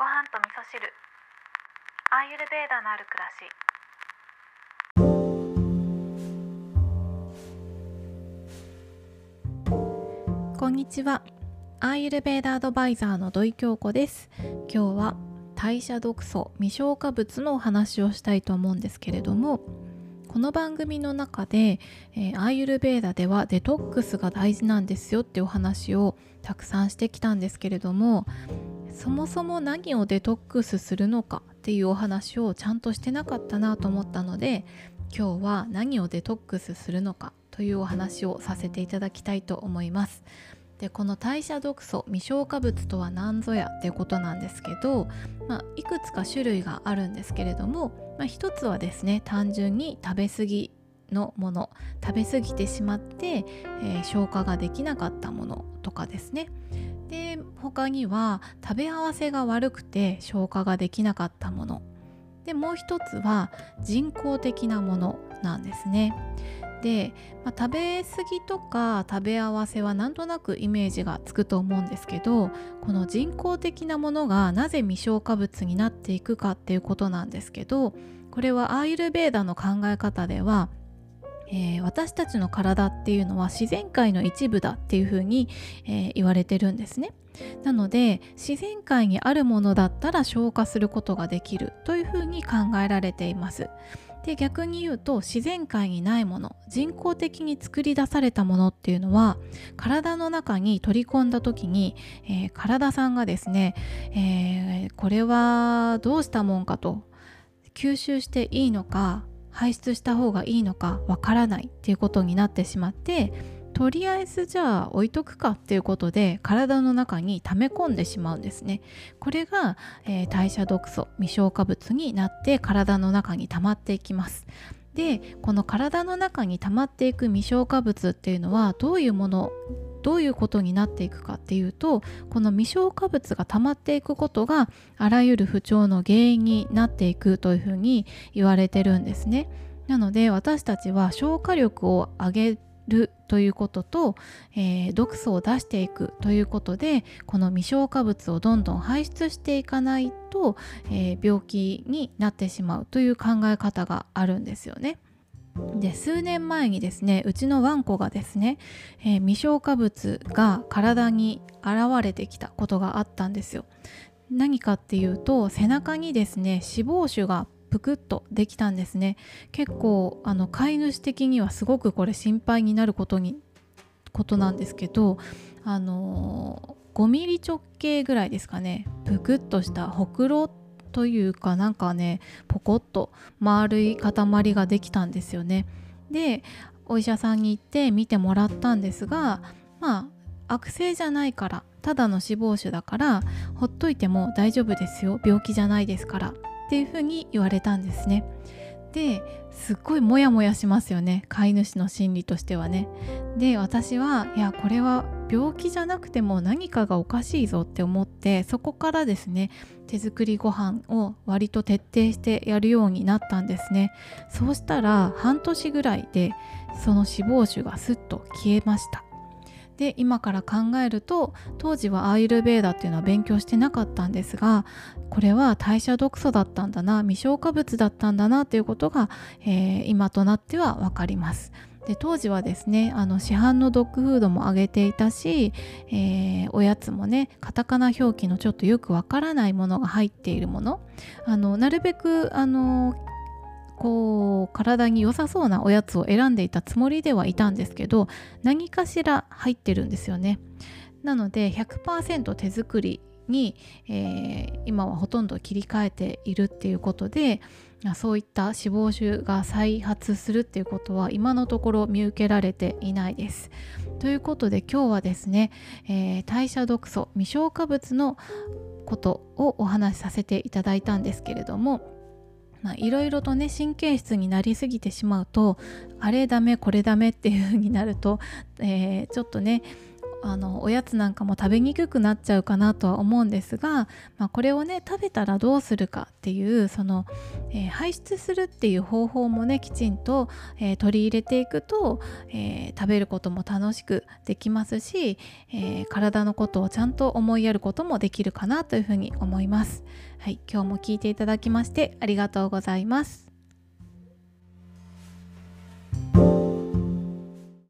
ご飯と味噌汁。アーユルベーダのある暮らし。こんにちは。アーユルベーダアドバイザーの土井京子です。今日は代謝毒素未消化物のお話をしたいと思うんですけれどもこの番組の中で、えー、アーユルベーダではデトックスが大事なんですよってお話をたくさんしてきたんですけれどもそもそも何をデトックスするのかっていうお話をちゃんとしてなかったなと思ったので今日は何をデトックスするのかというお話をさせていただきたいと思います。でこの代謝毒素未消化物とは何ぞやっていうことなんですけど、まあ、いくつか種類があるんですけれども、まあ、一つはですね単純に食べ過ぎのもの食べ過ぎてしまって、えー、消化ができなかったものとかですね。で他には食べ合わせが悪くて消化ができなかったもの。でもう一つは人工的なものなんですね。で、まあ、食べ過ぎとか食べ合わせはなんとなくイメージがつくと思うんですけどこの人工的なものがなぜ未消化物になっていくかっていうことなんですけどこれはアーユルベーダの考え方ではえー、私たちの体っていうのは自然界の一部だっていうふうに、えー、言われてるんですね。なので自然界にあるものだったら消化することができるというふうに考えられています。で逆に言うと自然界にないもの人工的に作り出されたものっていうのは体の中に取り込んだ時に、えー、体さんがですね、えー、これはどうしたもんかと吸収していいのか排出した方がいいのかわからないっていうことになってしまってとりあえずじゃあ置いとくかっていうことで体の中に溜め込んでしまうんですね。これが、えー、代謝毒素未消化物になって体の中に溜まっていきます。でこの体の中に溜まっていく未消化物っていうのはどういうものどういうことになっていくかっていうとこの未消化物が溜まっていくことがあらゆる不調の原因になっていくというふうに言われてるんですね。なので私たちは消化力を上げるということと、えー、毒素を出していくということでこの未消化物をどんどん排出していかないと、えー、病気になってしまうという考え方があるんですよね。で数年前にですねうちのワンコがですね、えー、未消化物が体に現れてきたことがあったんですよ。何かっていうと背中にですね脂肪腫がぷくっとできたんですね。結構あの飼い主的にはすごくこれ心配になることにことなんですけどあのー、5ミリ直径ぐらいですかねぷくっとしたほくろというかなんかねポコッと丸い塊ができたんですよね。でお医者さんに行って見てもらったんですがまあ悪性じゃないからただの脂肪腫だからほっといても大丈夫ですよ。病気じゃないですからっていうふうに言われたんですね。ですっごいモヤモヤしますよね。飼い主の心理としてはね。で私はいやこれは病気じゃなくても何かがおかしいぞって思ってそこからですね手作りご飯を割と徹底してやるようになったんですね。そうしたら半年ぐらいでその脂肪腫がすっと消えました。で今から考えると当時はアーユルベーダっていうのは勉強してなかったんですがこれは代謝毒素だったんだな未消化物だったんだなということが、えー、今となっては分かります。で当時はですねあの市販のドッグフードもあげていたし、えー、おやつもねカタカナ表記のちょっとよくわからないものが入っているものあのなるべくあのこう体に良さそうなおやつを選んでいたつもりではいたんですけど何かしら入ってるんですよね。なので100%手作りに、えー、今はほとんど切り替えているっていうことでそういった脂肪腫が再発するっていうことは今のところ見受けられていないです。ということで今日はですね、えー、代謝毒素未消化物のことをお話しさせていただいたんですけれどもいろいろとね神経質になりすぎてしまうとあれダメこれダメっていうふうになると、えー、ちょっとねあのおやつなんかも食べにくくなっちゃうかなとは思うんですが、まあ、これをね食べたらどうするかっていうその、えー、排出するっていう方法もねきちんと、えー、取り入れていくと、えー、食べることも楽しくできますし、え体のことをちゃんと思いやることもできるかなというふうに思います。はい、今日も聞いていただきましてありがとうございます。